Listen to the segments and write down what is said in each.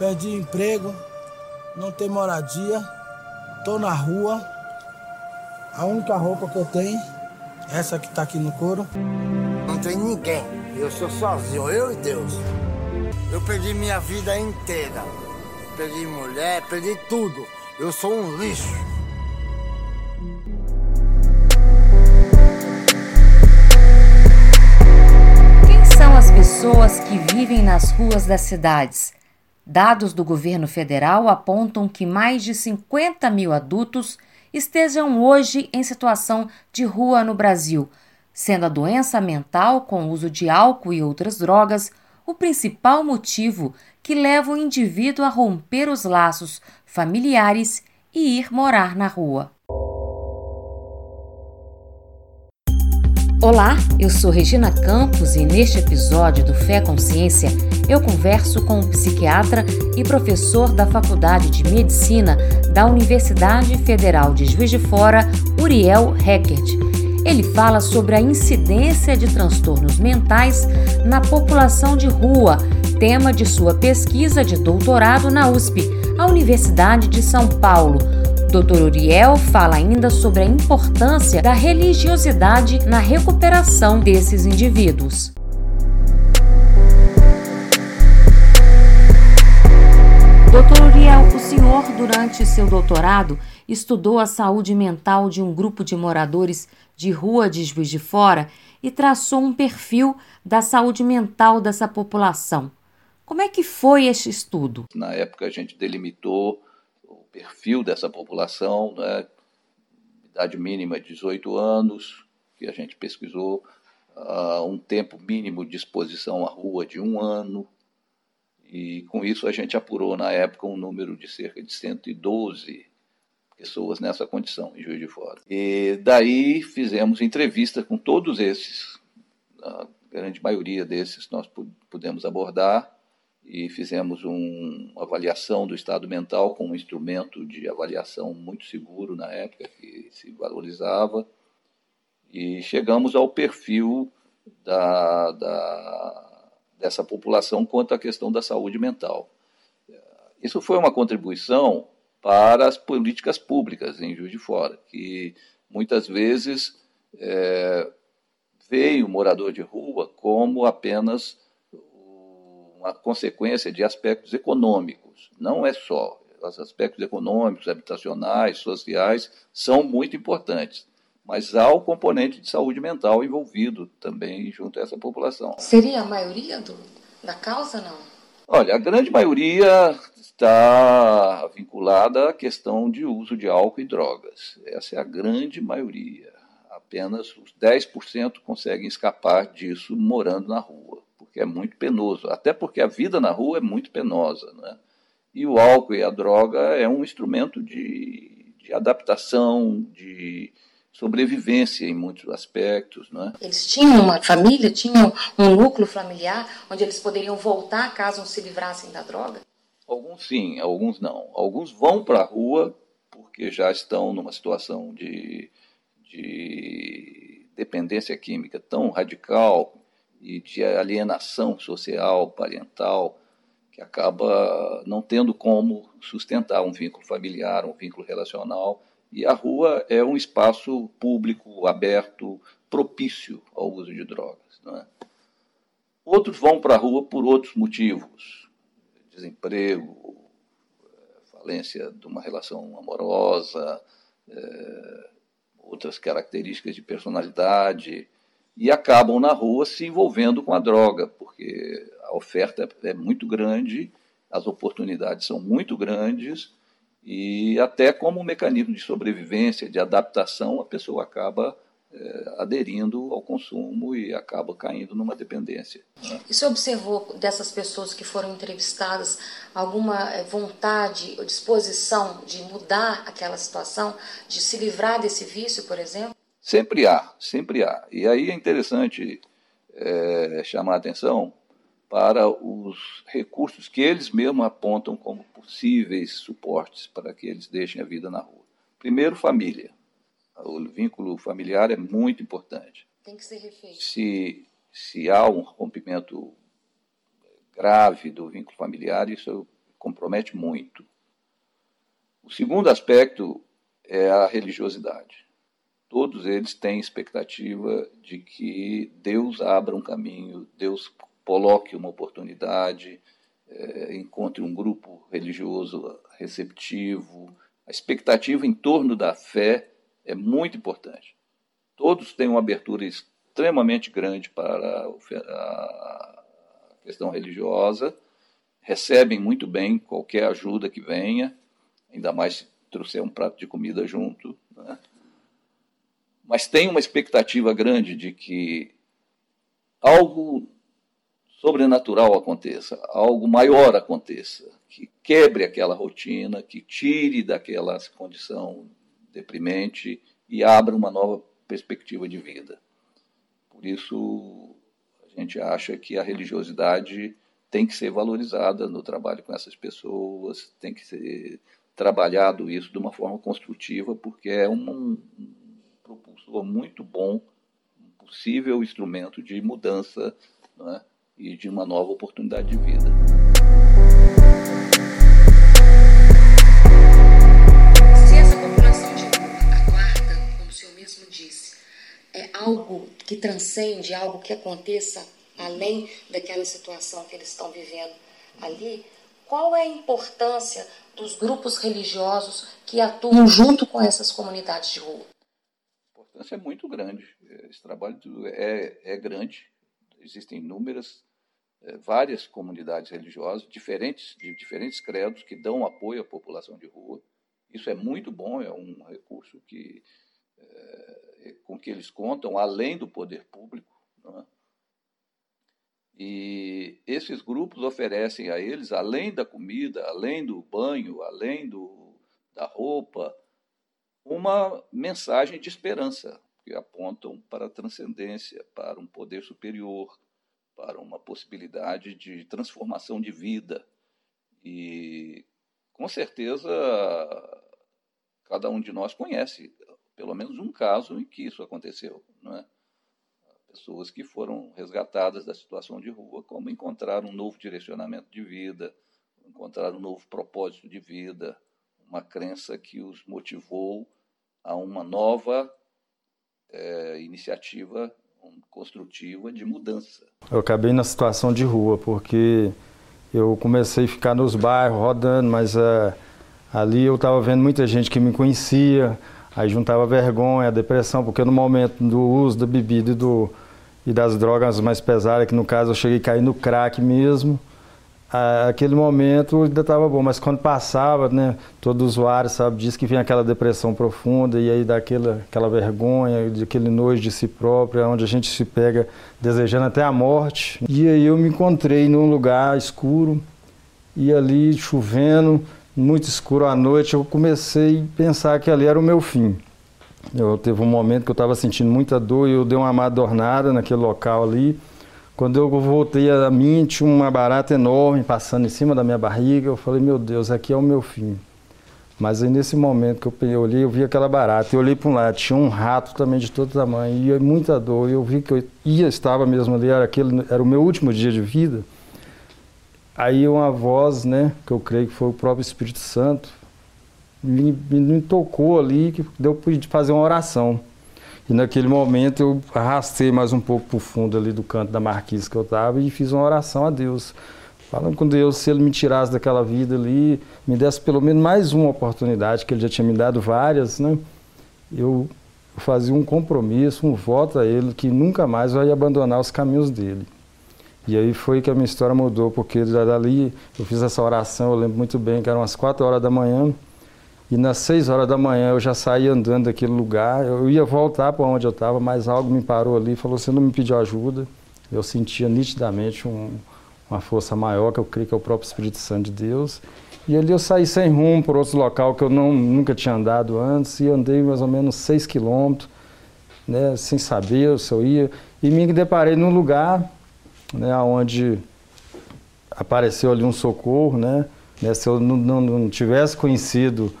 perdi emprego, não tenho moradia, tô na rua. A única roupa que eu tenho, essa que tá aqui no couro. Não tem ninguém. Eu sou sozinho, eu e Deus. Eu perdi minha vida inteira. Perdi mulher, perdi tudo. Eu sou um lixo. Quem são as pessoas que vivem nas ruas das cidades? Dados do governo federal apontam que mais de 50 mil adultos estejam hoje em situação de rua no Brasil, sendo a doença mental com o uso de álcool e outras drogas o principal motivo que leva o indivíduo a romper os laços familiares e ir morar na rua. Olá, eu sou Regina Campos e neste episódio do Fé Consciência eu converso com o psiquiatra e professor da Faculdade de Medicina da Universidade Federal de Juiz de Fora, Uriel Heckert. Ele fala sobre a incidência de transtornos mentais na população de rua, tema de sua pesquisa de doutorado na USP, a Universidade de São Paulo Dr. Uriel fala ainda sobre a importância da religiosidade na recuperação desses indivíduos. Doutor Uriel, o senhor, durante seu doutorado, estudou a saúde mental de um grupo de moradores de rua de Juiz de Fora e traçou um perfil da saúde mental dessa população. Como é que foi este estudo? Na época, a gente delimitou perfil dessa população, né? idade mínima é 18 anos, que a gente pesquisou, uh, um tempo mínimo de exposição à rua de um ano, e com isso a gente apurou na época um número de cerca de 112 pessoas nessa condição em Juiz de Fora. E daí fizemos entrevistas com todos esses, a grande maioria desses nós pudemos abordar, e fizemos um, uma avaliação do estado mental com um instrumento de avaliação muito seguro na época, que se valorizava, e chegamos ao perfil da, da, dessa população quanto à questão da saúde mental. Isso foi uma contribuição para as políticas públicas em Juiz de Fora, que muitas vezes é, veio o morador de rua como apenas uma consequência de aspectos econômicos. Não é só. Os aspectos econômicos, habitacionais, sociais são muito importantes. Mas há o componente de saúde mental envolvido também junto a essa população. Seria a maioria do, da causa, não? Olha, a grande maioria está vinculada à questão de uso de álcool e drogas. Essa é a grande maioria. Apenas os 10% conseguem escapar disso morando na rua porque é muito penoso. Até porque a vida na rua é muito penosa. Né? E o álcool e a droga é um instrumento de, de adaptação, de sobrevivência em muitos aspectos. Né? Eles tinham uma família, tinham um núcleo familiar onde eles poderiam voltar caso se livrassem da droga? Alguns sim, alguns não. Alguns vão para a rua porque já estão numa situação de, de dependência química tão radical, e de alienação social, parental, que acaba não tendo como sustentar um vínculo familiar, um vínculo relacional. E a rua é um espaço público, aberto, propício ao uso de drogas. É? Outros vão para a rua por outros motivos: desemprego, falência de uma relação amorosa, é, outras características de personalidade e acabam na rua se envolvendo com a droga, porque a oferta é muito grande, as oportunidades são muito grandes e até como um mecanismo de sobrevivência, de adaptação, a pessoa acaba é, aderindo ao consumo e acaba caindo numa dependência. Né? E você observou dessas pessoas que foram entrevistadas alguma eh, vontade ou disposição de mudar aquela situação, de se livrar desse vício, por exemplo? Sempre há, sempre há. E aí é interessante é, chamar a atenção para os recursos que eles mesmos apontam como possíveis suportes para que eles deixem a vida na rua. Primeiro, família. O vínculo familiar é muito importante. Tem que ser refeito. Se, se há um rompimento grave do vínculo familiar, isso compromete muito. O segundo aspecto é a religiosidade. Todos eles têm expectativa de que Deus abra um caminho, Deus coloque uma oportunidade, é, encontre um grupo religioso receptivo. A expectativa em torno da fé é muito importante. Todos têm uma abertura extremamente grande para a questão religiosa, recebem muito bem qualquer ajuda que venha, ainda mais se trouxer um prato de comida junto. Né? Mas tem uma expectativa grande de que algo sobrenatural aconteça, algo maior aconteça, que quebre aquela rotina, que tire daquela condição deprimente e abra uma nova perspectiva de vida. Por isso, a gente acha que a religiosidade tem que ser valorizada no trabalho com essas pessoas, tem que ser trabalhado isso de uma forma construtiva, porque é um, propulsor muito bom, um possível instrumento de mudança é? e de uma nova oportunidade de vida. Se essa população de aguarda, como o senhor mesmo disse, é algo que transcende, algo que aconteça além daquela situação que eles estão vivendo ali, qual é a importância dos grupos religiosos que atuam junto com essas comunidades de rua? Importância é muito grande. Esse trabalho é, é grande. Existem inúmeras, é, várias comunidades religiosas, diferentes, de diferentes credos, que dão apoio à população de rua. Isso é muito bom, é um recurso que, é, com que eles contam, além do poder público. É? E esses grupos oferecem a eles, além da comida, além do banho, além do, da roupa, uma mensagem de esperança, que apontam para a transcendência, para um poder superior, para uma possibilidade de transformação de vida. E, com certeza, cada um de nós conhece pelo menos um caso em que isso aconteceu, não é? pessoas que foram resgatadas da situação de rua, como encontrar um novo direcionamento de vida, encontrar um novo propósito de vida, uma crença que os motivou a uma nova é, iniciativa construtiva de mudança. Eu acabei na situação de rua porque eu comecei a ficar nos bairros rodando, mas uh, ali eu estava vendo muita gente que me conhecia, Aí juntava vergonha, depressão, porque no momento do uso da bebida e, do, e das drogas mais pesadas, que no caso eu cheguei a cair no crack mesmo, aquele momento ainda estava bom, mas quando passava, né, todo usuário sabe diz que vinha aquela depressão profunda e aí dá aquela, vergonha, aquele nojo de si próprio, onde a gente se pega desejando até a morte. E aí eu me encontrei num lugar escuro e ali chovendo, muito escuro à noite, eu comecei a pensar que ali era o meu fim. Eu teve um momento que eu estava sentindo muita dor e eu dei uma madornada naquele local ali. Quando eu voltei a mim, tinha uma barata enorme passando em cima da minha barriga. Eu falei, meu Deus, aqui é o meu fim. Mas aí nesse momento que eu olhei, eu vi aquela barata. Eu olhei para um lado, tinha um rato também de todo tamanho. E muita dor. Eu vi que eu ia, estava mesmo ali, era, aquele, era o meu último dia de vida. Aí uma voz, né, que eu creio que foi o próprio Espírito Santo, me, me tocou ali, que deu para fazer uma oração. E naquele momento eu arrastei mais um pouco para o fundo ali do canto da marquise que eu estava e fiz uma oração a Deus. Falando com Deus, se Ele me tirasse daquela vida ali, me desse pelo menos mais uma oportunidade, que Ele já tinha me dado várias, né? Eu fazia um compromisso, um voto a Ele, que nunca mais vai abandonar os caminhos dele. E aí foi que a minha história mudou, porque dali eu fiz essa oração, eu lembro muito bem que eram umas 4 horas da manhã, e nas 6 horas da manhã eu já saí andando daquele lugar, eu ia voltar para onde eu estava, mas algo me parou ali e falou, você não me pediu ajuda. Eu sentia nitidamente um, uma força maior, que eu creio que é o próprio Espírito Santo de Deus. E ali eu saí sem rumo para outro local que eu não, nunca tinha andado antes, e andei mais ou menos 6 quilômetros, né, sem saber se eu ia, e me deparei num lugar né, onde apareceu ali um socorro, né, né se eu não, não, não, tivesse conhecido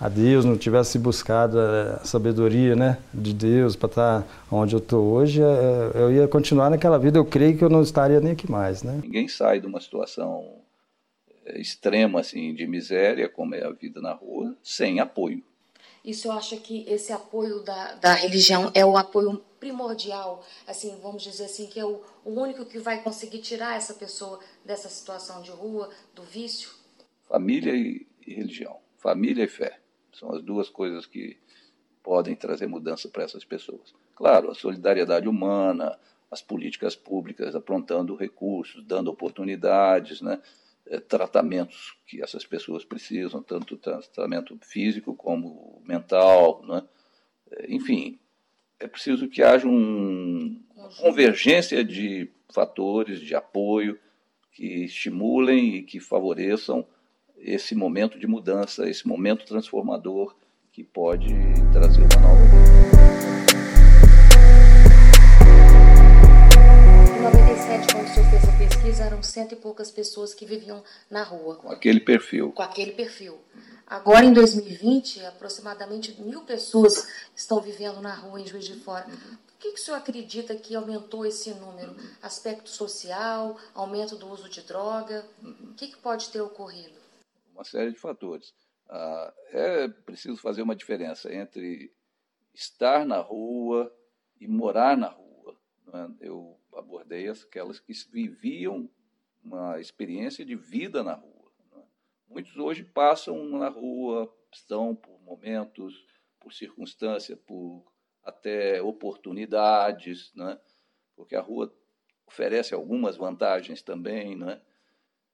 a Deus, não tivesse buscado a sabedoria né, de Deus para estar onde eu estou hoje, é, eu ia continuar naquela vida, eu creio que eu não estaria nem aqui mais. Né? Ninguém sai de uma situação é, extrema assim de miséria, como é a vida na rua, sem apoio. E o senhor acha que esse apoio da, da religião é o apoio primordial, assim, vamos dizer assim, que é o, o único que vai conseguir tirar essa pessoa dessa situação de rua, do vício? Família e, e religião. Família e fé. São as duas coisas que podem trazer mudança para essas pessoas. Claro, a solidariedade humana, as políticas públicas aprontando recursos, dando oportunidades, né? É, tratamentos que essas pessoas precisam, tanto tratamento físico como mental, né? É, enfim, é preciso que haja um, uma convergência de fatores de apoio que estimulem e que favoreçam esse momento de mudança, esse momento transformador que pode trazer uma nova. Em 97, quando o senhor fez a pesquisa, eram cento e poucas pessoas que viviam na rua. Com aquele perfil. Com aquele perfil. Agora, em 2020, aproximadamente mil pessoas estão vivendo na rua em Juiz de Fora. Por que, que o senhor acredita que aumentou esse número? Aspecto social, aumento do uso de droga? O que, que pode ter ocorrido? Uma série de fatores. Ah, é preciso fazer uma diferença entre estar na rua e morar na rua. Né? Eu abordei aquelas que viviam uma experiência de vida na rua. Muitos hoje passam na rua, estão por momentos, por circunstância, por até oportunidades, né? porque a rua oferece algumas vantagens também. Né?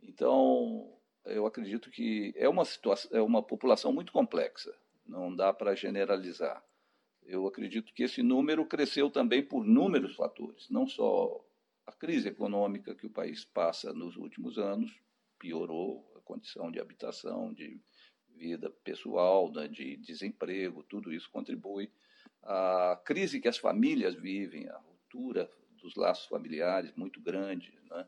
Então, eu acredito que é uma, situação, é uma população muito complexa, não dá para generalizar. Eu acredito que esse número cresceu também por inúmeros fatores, não só a crise econômica que o país passa nos últimos anos piorou condição de habitação, de vida pessoal, né, de desemprego, tudo isso contribui. A crise que as famílias vivem, a ruptura dos laços familiares muito grande, né,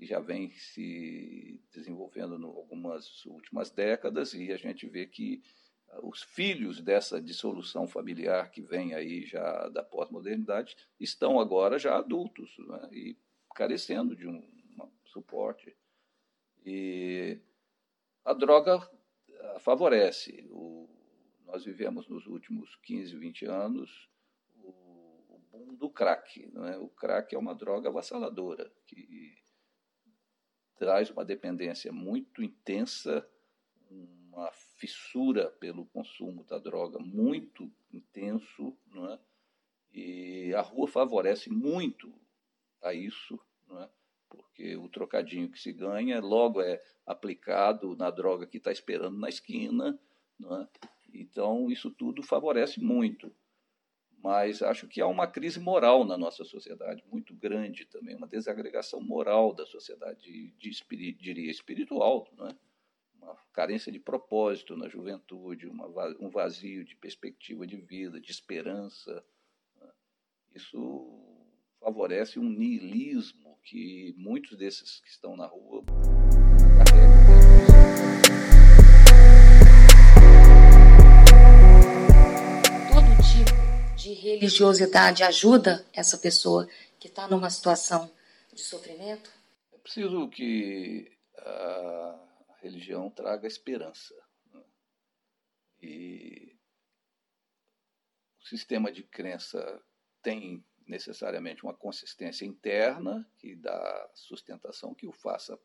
que já vem se desenvolvendo em algumas últimas décadas, e a gente vê que ah, os filhos dessa dissolução familiar que vem aí já da pós-modernidade estão agora já adultos né, e carecendo de um, um suporte e a droga eh, favorece. O, nós vivemos nos últimos 15, 20 anos o, o boom do crack. Não é? O crack é uma droga avassaladora, que traz uma dependência muito intensa, uma fissura pelo consumo da droga muito intenso, não é? e a rua favorece muito a isso, não é? porque o trocadinho que se ganha logo é aplicado na droga que está esperando na esquina. É? Então, isso tudo favorece muito. Mas acho que há uma crise moral na nossa sociedade muito grande também, uma desagregação moral da sociedade, de, de diria espiritual, é? uma carência de propósito na juventude, uma, um vazio de perspectiva de vida, de esperança. É? Isso favorece um niilismo que muitos desses que estão na rua carregam. Religiosidade ajuda essa pessoa que está numa situação de sofrimento? É preciso que a religião traga esperança. Né? E o sistema de crença tem necessariamente uma consistência interna que dá sustentação, que o faça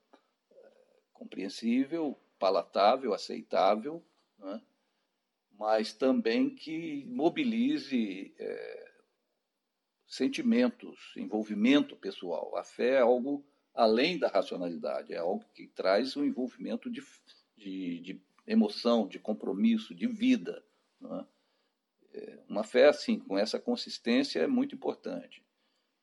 é, compreensível, palatável, aceitável, né? Mas também que mobilize é, sentimentos, envolvimento pessoal. A fé é algo além da racionalidade, é algo que traz um envolvimento de, de, de emoção, de compromisso, de vida. Né? uma fé assim, com essa consistência, é muito importante.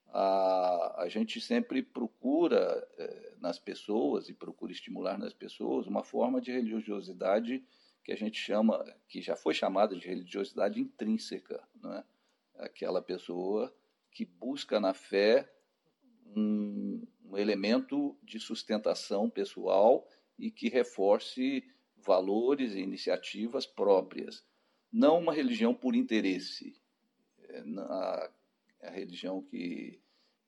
A, a gente sempre procura é, nas pessoas e procura estimular nas pessoas uma forma de religiosidade que a gente chama, que já foi chamada de religiosidade intrínseca, né? aquela pessoa que busca na fé um, um elemento de sustentação pessoal e que reforce valores e iniciativas próprias não uma religião por interesse, é, a, a religião que,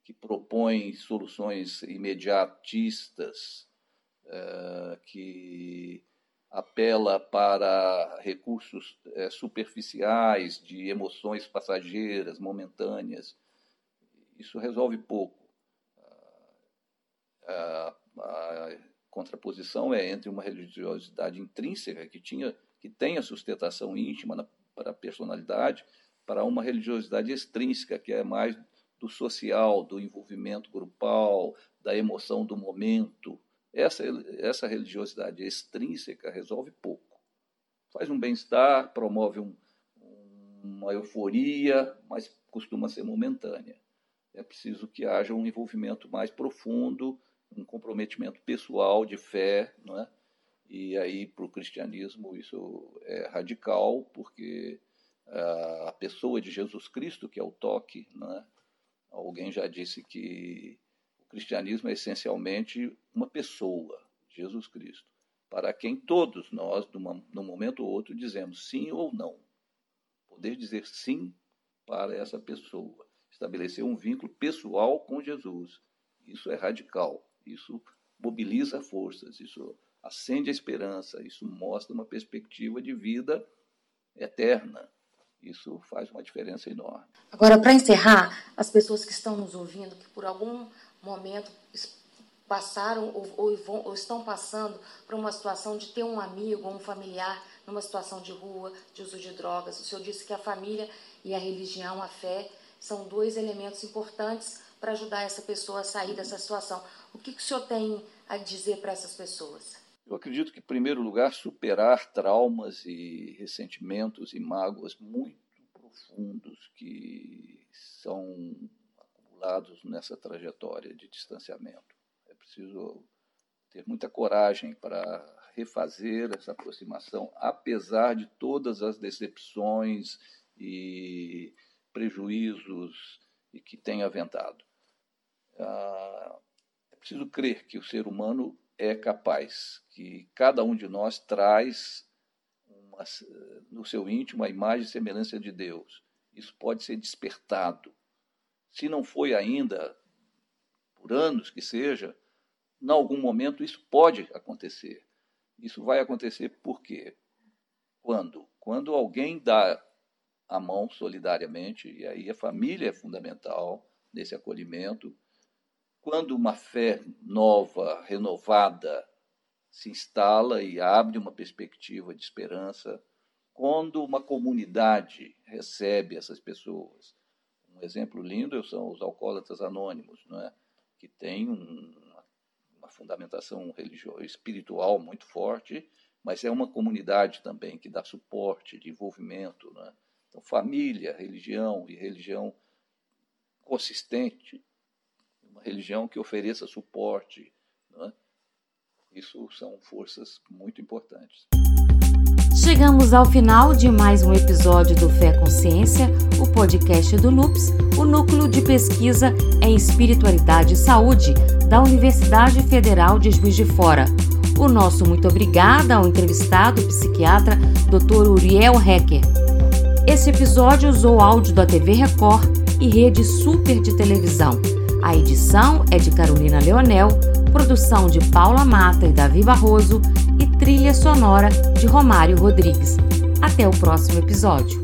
que propõe soluções imediatistas, é, que apela para recursos é, superficiais, de emoções passageiras, momentâneas. Isso resolve pouco. A, a contraposição é entre uma religiosidade intrínseca que tinha que tem a sustentação íntima na, para a personalidade, para uma religiosidade extrínseca que é mais do social, do envolvimento grupal, da emoção do momento, essa, essa religiosidade extrínseca resolve pouco. Faz um bem-estar, promove um, uma euforia, mas costuma ser momentânea. É preciso que haja um envolvimento mais profundo, um comprometimento pessoal de fé, não é? E aí, para o cristianismo, isso é radical, porque a pessoa de Jesus Cristo, que é o toque, é? alguém já disse que cristianismo é essencialmente uma pessoa, Jesus Cristo, para quem todos nós, num momento ou outro, dizemos sim ou não. Poder dizer sim para essa pessoa, estabelecer um vínculo pessoal com Jesus. Isso é radical, isso mobiliza forças, isso acende a esperança, isso mostra uma perspectiva de vida eterna. Isso faz uma diferença enorme. Agora, para encerrar, as pessoas que estão nos ouvindo, que por algum momento passaram ou, ou, vão, ou, estão passando por uma situação de ter um amigo ou um familiar numa situação de rua, de uso de drogas. O senhor disse que a família e a religião, a fé, são dois elementos importantes para ajudar essa pessoa a sair dessa situação. O que, que o senhor tem a dizer para essas pessoas? Eu acredito que, em primeiro lugar, superar traumas e ressentimentos e mágoas muito profundos que são nessa trajetória de distanciamento. É preciso ter muita coragem para refazer essa aproximação, apesar de todas as decepções e prejuízos que tem aventado. Ah, é preciso crer que o ser humano é capaz, que cada um de nós traz uma, no seu íntimo a imagem e semelhança de Deus. Isso pode ser despertado se não foi ainda, por anos que seja, em algum momento isso pode acontecer. Isso vai acontecer por quê? Quando? Quando alguém dá a mão solidariamente, e aí a família é fundamental nesse acolhimento. Quando uma fé nova, renovada, se instala e abre uma perspectiva de esperança, quando uma comunidade recebe essas pessoas, um exemplo lindo são os alcoólatras anônimos, não é? que tem um, uma fundamentação religiosa, espiritual muito forte, mas é uma comunidade também que dá suporte, de envolvimento. É? Então, família, religião e religião consistente, uma religião que ofereça suporte. É? Isso são forças muito importantes. Chegamos ao final de mais um episódio do Fé Consciência, o podcast do NUPS, o Núcleo de Pesquisa em Espiritualidade e Saúde da Universidade Federal de Juiz de Fora. O nosso muito obrigada ao entrevistado psiquiatra Dr. Uriel Hecker. Esse episódio usou áudio da TV Record e rede super de televisão. A edição é de Carolina Leonel, produção de Paula Mata e Davi Barroso trilha sonora de Romário Rodrigues. Até o próximo episódio.